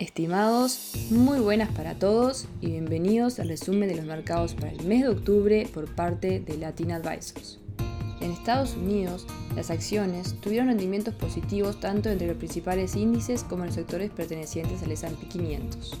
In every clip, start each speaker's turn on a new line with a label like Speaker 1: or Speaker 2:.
Speaker 1: Estimados, muy buenas para todos y bienvenidos al resumen de los mercados para el mes de octubre por parte de Latin Advisors. En Estados Unidos, las acciones tuvieron rendimientos positivos tanto entre los principales índices como en los sectores pertenecientes al S&P 500.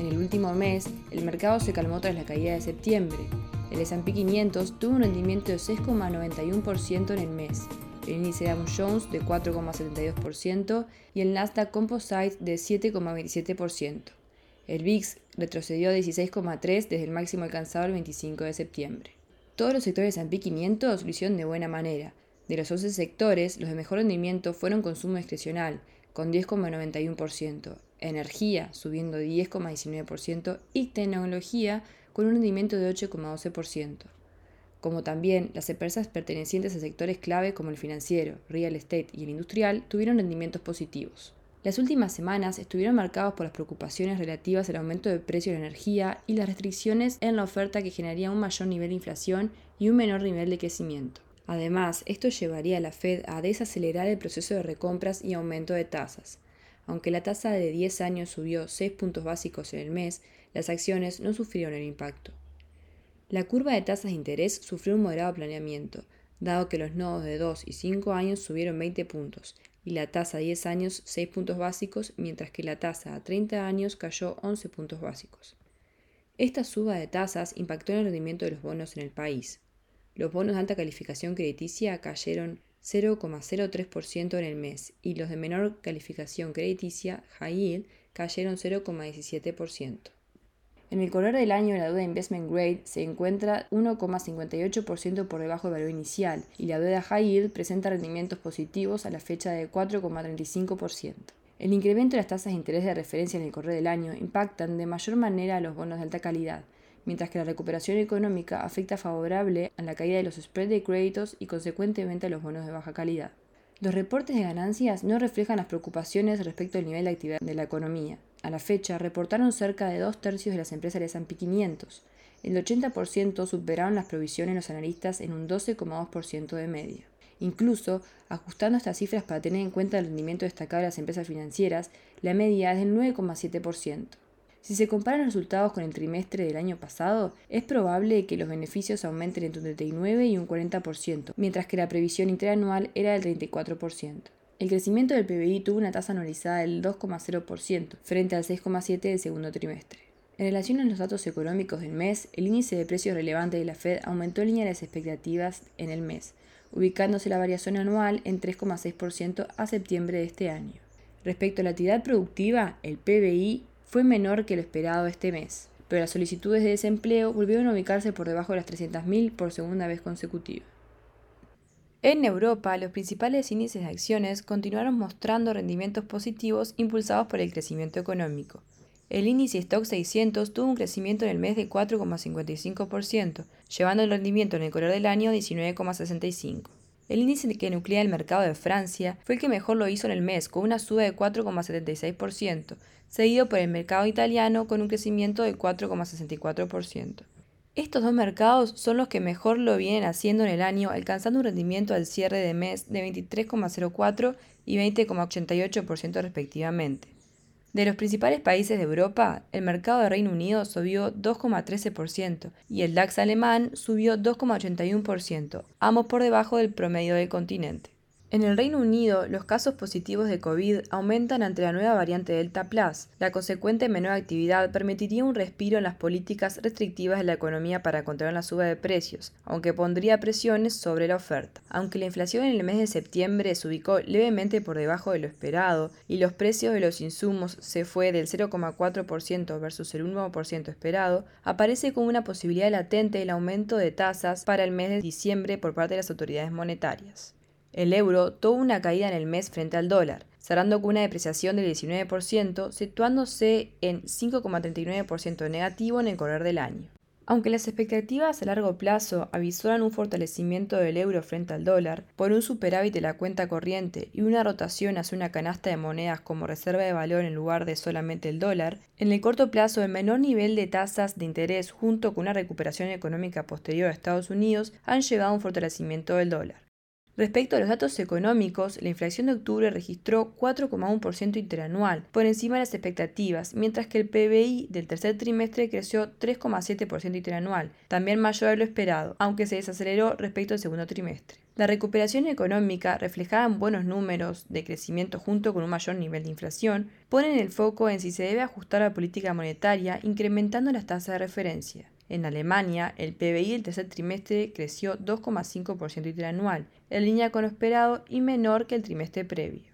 Speaker 1: En el último mes, el mercado se calmó tras la caída de septiembre. El S&P 500 tuvo un rendimiento de 6,91% en el mes, el índice Dow Jones de 4,72% y el Nasdaq Composite de 7,27%. El VIX retrocedió de 16,3 desde el máximo alcanzado el 25 de septiembre. Todos los sectores S&P 500 lo hicieron de buena manera. De los 11 sectores, los de mejor rendimiento fueron consumo discrecional, con 10,91%, energía subiendo 10,19% y tecnología con un rendimiento de 8,12% como también las empresas pertenecientes a sectores clave como el financiero, real estate y el industrial tuvieron rendimientos positivos. Las últimas semanas estuvieron marcadas por las preocupaciones relativas al aumento de precio de la energía y las restricciones en la oferta que generaría un mayor nivel de inflación y un menor nivel de crecimiento. Además, esto llevaría a la Fed a desacelerar el proceso de recompras y aumento de tasas. Aunque la tasa de 10 años subió 6 puntos básicos en el mes, las acciones no sufrieron el impacto. La curva de tasas de interés sufrió un moderado planeamiento, dado que los nodos de 2 y 5 años subieron 20 puntos y la tasa a 10 años 6 puntos básicos, mientras que la tasa a 30 años cayó 11 puntos básicos. Esta suba de tasas impactó en el rendimiento de los bonos en el país. Los bonos de alta calificación crediticia cayeron 0,03% en el mes y los de menor calificación crediticia, high cayeron 0,17%. En el color del año, la deuda investment grade se encuentra 1,58% por debajo del valor inicial y la deuda high yield presenta rendimientos positivos a la fecha de 4,35%. El incremento de las tasas de interés de referencia en el correr del año impactan de mayor manera a los bonos de alta calidad, mientras que la recuperación económica afecta favorable a la caída de los spreads de créditos y consecuentemente a los bonos de baja calidad. Los reportes de ganancias no reflejan las preocupaciones respecto al nivel de actividad de la economía. A la fecha, reportaron cerca de dos tercios de las empresas de S&P 500. El 80% superaron las provisiones los analistas en un 12,2% de media. Incluso, ajustando estas cifras para tener en cuenta el rendimiento destacado de las empresas financieras, la media es del 9,7%. Si se comparan los resultados con el trimestre del año pasado, es probable que los beneficios aumenten entre un 39 y un 40%, mientras que la previsión interanual era del 34%. El crecimiento del PBI tuvo una tasa anualizada del 2,0% frente al 6,7% del segundo trimestre. En relación a los datos económicos del mes, el índice de precios relevante de la Fed aumentó en línea de las expectativas en el mes, ubicándose la variación anual en 3,6% a septiembre de este año. Respecto a la actividad productiva, el PBI fue menor que lo esperado este mes, pero las solicitudes de desempleo volvieron a ubicarse por debajo de las 300.000 por segunda vez consecutiva. En Europa, los principales índices de acciones continuaron mostrando rendimientos positivos impulsados por el crecimiento económico. El índice Stock 600 tuvo un crecimiento en el mes de 4,55%, llevando el rendimiento en el color del año a 19,65%. El índice que nuclea el mercado de Francia fue el que mejor lo hizo en el mes, con una suba de 4,76%, seguido por el mercado italiano con un crecimiento de 4,64%. Estos dos mercados son los que mejor lo vienen haciendo en el año, alcanzando un rendimiento al cierre de mes de 23,04 y 20,88% respectivamente. De los principales países de Europa, el mercado de Reino Unido subió 2,13% y el DAX alemán subió 2,81%, ambos por debajo del promedio del continente. En el Reino Unido, los casos positivos de COVID aumentan ante la nueva variante Delta Plus. La consecuente menor actividad permitiría un respiro en las políticas restrictivas de la economía para controlar la suba de precios, aunque pondría presiones sobre la oferta. Aunque la inflación en el mes de septiembre se ubicó levemente por debajo de lo esperado y los precios de los insumos se fue del 0,4% versus el 1% esperado, aparece como una posibilidad latente el aumento de tasas para el mes de diciembre por parte de las autoridades monetarias. El euro tuvo una caída en el mes frente al dólar, cerrando con una depreciación del 19%, situándose en 5,39% negativo en el correr del año. Aunque las expectativas a largo plazo avisoran un fortalecimiento del euro frente al dólar por un superávit de la cuenta corriente y una rotación hacia una canasta de monedas como reserva de valor en lugar de solamente el dólar, en el corto plazo el menor nivel de tasas de interés junto con una recuperación económica posterior a Estados Unidos han llevado a un fortalecimiento del dólar. Respecto a los datos económicos, la inflación de octubre registró 4,1% interanual, por encima de las expectativas, mientras que el PBI del tercer trimestre creció 3,7% interanual, también mayor de lo esperado, aunque se desaceleró respecto al segundo trimestre. La recuperación económica, reflejada en buenos números de crecimiento junto con un mayor nivel de inflación, pone el foco en si se debe ajustar la política monetaria incrementando las tasas de referencia. En Alemania, el PBI del tercer trimestre creció 2,5% interanual, en línea con lo esperado y menor que el trimestre previo.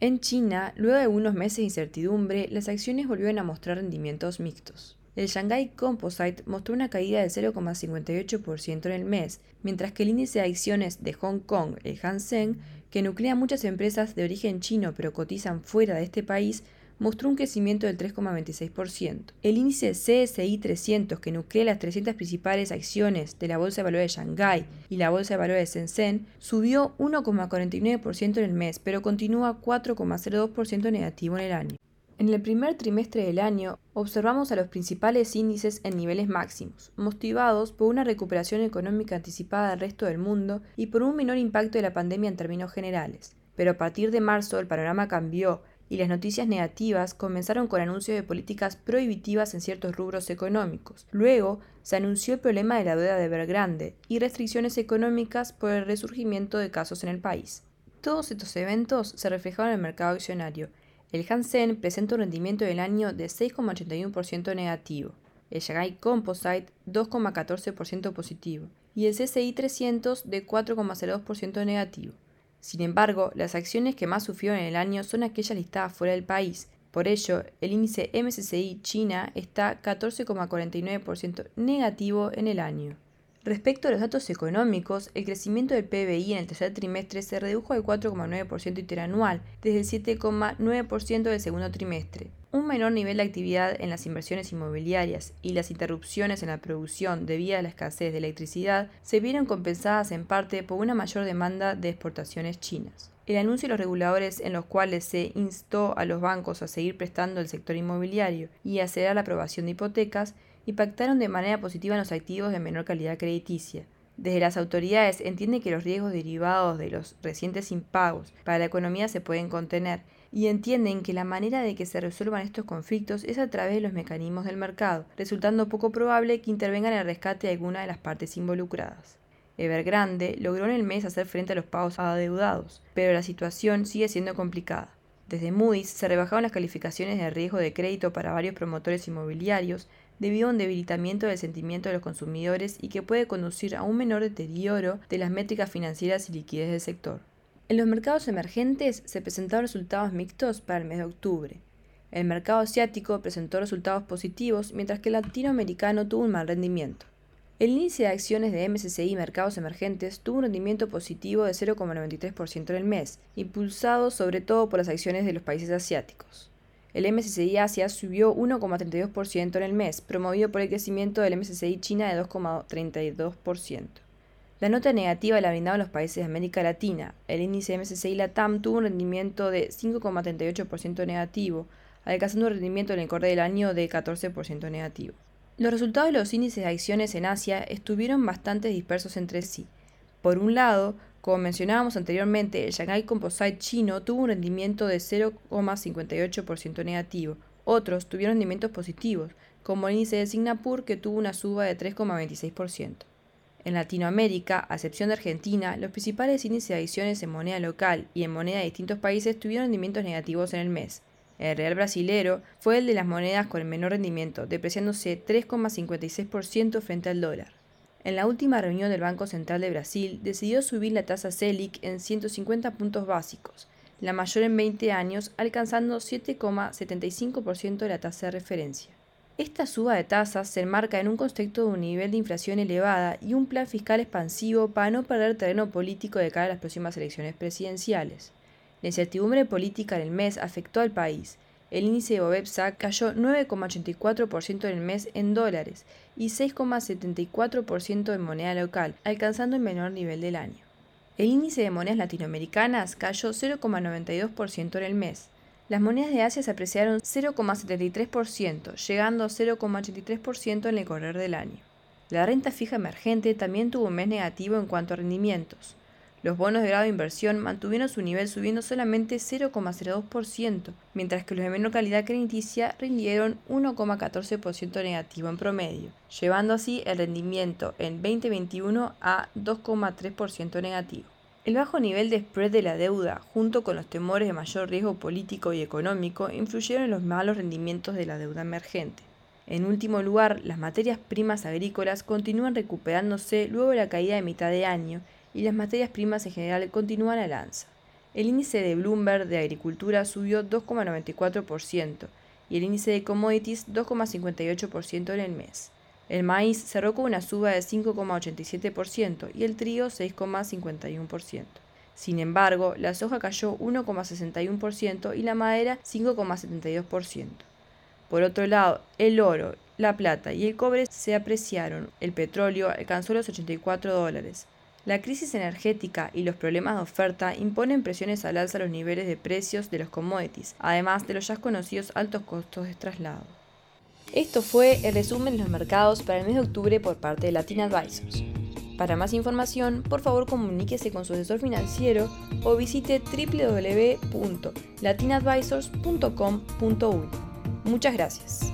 Speaker 1: En China, luego de unos meses de incertidumbre, las acciones volvieron a mostrar rendimientos mixtos. El Shanghai Composite mostró una caída del 0,58% en el mes, mientras que el índice de acciones de Hong Kong, el Hang que nuclea muchas empresas de origen chino pero cotizan fuera de este país, mostró un crecimiento del 3,26%. El índice CSI 300, que nuclea las 300 principales acciones de la Bolsa de Valores de Shanghái y la Bolsa de Valores de Shenzhen, subió 1,49% en el mes, pero continúa 4,02% negativo en el año. En el primer trimestre del año, observamos a los principales índices en niveles máximos, motivados por una recuperación económica anticipada del resto del mundo y por un menor impacto de la pandemia en términos generales. Pero a partir de marzo el panorama cambió y las noticias negativas comenzaron con anuncios de políticas prohibitivas en ciertos rubros económicos. Luego se anunció el problema de la deuda de Evergrande y restricciones económicas por el resurgimiento de casos en el país. Todos estos eventos se reflejaron en el mercado accionario. El Hansen presenta un rendimiento del año de 6,81% negativo, el Shanghai Composite 2,14% positivo y el CCI 300 de 4,02% negativo. Sin embargo, las acciones que más sufrieron en el año son aquellas listadas fuera del país. Por ello, el índice MSCI China está 14,49% negativo en el año. Respecto a los datos económicos, el crecimiento del PBI en el tercer trimestre se redujo al 4,9% interanual, desde el 7,9% del segundo trimestre. Un menor nivel de actividad en las inversiones inmobiliarias y las interrupciones en la producción debido a la escasez de electricidad se vieron compensadas en parte por una mayor demanda de exportaciones chinas. El anuncio de los reguladores en los cuales se instó a los bancos a seguir prestando el sector inmobiliario y acelerar la aprobación de hipotecas impactaron de manera positiva en los activos de menor calidad crediticia. Desde las autoridades entienden que los riesgos derivados de los recientes impagos para la economía se pueden contener y entienden que la manera de que se resuelvan estos conflictos es a través de los mecanismos del mercado, resultando poco probable que intervengan en el rescate de alguna de las partes involucradas. Evergrande logró en el mes hacer frente a los pagos adeudados, pero la situación sigue siendo complicada. Desde Moody's se rebajaron las calificaciones de riesgo de crédito para varios promotores inmobiliarios debido a un debilitamiento del sentimiento de los consumidores y que puede conducir a un menor deterioro de las métricas financieras y liquidez del sector. En los mercados emergentes se presentaron resultados mixtos para el mes de octubre. El mercado asiático presentó resultados positivos, mientras que el latinoamericano tuvo un mal rendimiento. El índice de acciones de MSCI Mercados Emergentes tuvo un rendimiento positivo de 0,93% en el mes, impulsado sobre todo por las acciones de los países asiáticos. El MSCI Asia subió 1,32% en el mes, promovido por el crecimiento del MSCI China de 2,32%. La nota negativa la brindaban los países de América Latina. El índice MSCI Latam tuvo un rendimiento de 5,38% negativo, alcanzando un rendimiento en el corte del año de 14% negativo. Los resultados de los índices de acciones en Asia estuvieron bastante dispersos entre sí. Por un lado, como mencionábamos anteriormente, el Shanghai Composite chino tuvo un rendimiento de 0,58% negativo. Otros tuvieron rendimientos positivos, como el índice de Singapur que tuvo una suba de 3,26%. En Latinoamérica, a excepción de Argentina, los principales índices de acciones en moneda local y en moneda de distintos países tuvieron rendimientos negativos en el mes. El real brasilero fue el de las monedas con el menor rendimiento, depreciándose 3,56% frente al dólar. En la última reunión del Banco Central de Brasil, decidió subir la tasa Selic en 150 puntos básicos, la mayor en 20 años, alcanzando 7,75% de la tasa de referencia. Esta suba de tasas se enmarca en un contexto de un nivel de inflación elevada y un plan fiscal expansivo para no perder terreno político de cara a las próximas elecciones presidenciales. La incertidumbre política en el mes afectó al país. El índice de Bovepsa cayó 9,84% en el mes en dólares y 6,74% en moneda local, alcanzando el menor nivel del año. El índice de monedas latinoamericanas cayó 0,92% en el mes. Las monedas de Asia se apreciaron 0,73%, llegando a 0,83% en el correr del año. La renta fija emergente también tuvo un mes negativo en cuanto a rendimientos. Los bonos de grado de inversión mantuvieron su nivel subiendo solamente 0,02%, mientras que los de menor calidad crediticia rindieron 1,14% negativo en promedio, llevando así el rendimiento en 2021 a 2,3% negativo. El bajo nivel de spread de la deuda, junto con los temores de mayor riesgo político y económico, influyeron en los malos rendimientos de la deuda emergente. En último lugar, las materias primas agrícolas continúan recuperándose luego de la caída de mitad de año y las materias primas en general continúan al alza. El índice de Bloomberg de agricultura subió 2,94% y el índice de commodities 2,58% en el mes. El maíz cerró con una suba de 5,87% y el trigo 6,51%. Sin embargo, la soja cayó 1,61% y la madera 5,72%. Por otro lado, el oro, la plata y el cobre se apreciaron. El petróleo alcanzó los 84 dólares. La crisis energética y los problemas de oferta imponen presiones al alza a los niveles de precios de los commodities, además de los ya conocidos altos costos de traslado. Esto fue el resumen de los mercados para el mes de octubre por parte de Latin Advisors. Para más información, por favor comuníquese con su asesor financiero o visite www.latinadvisors.com.uy. Muchas gracias.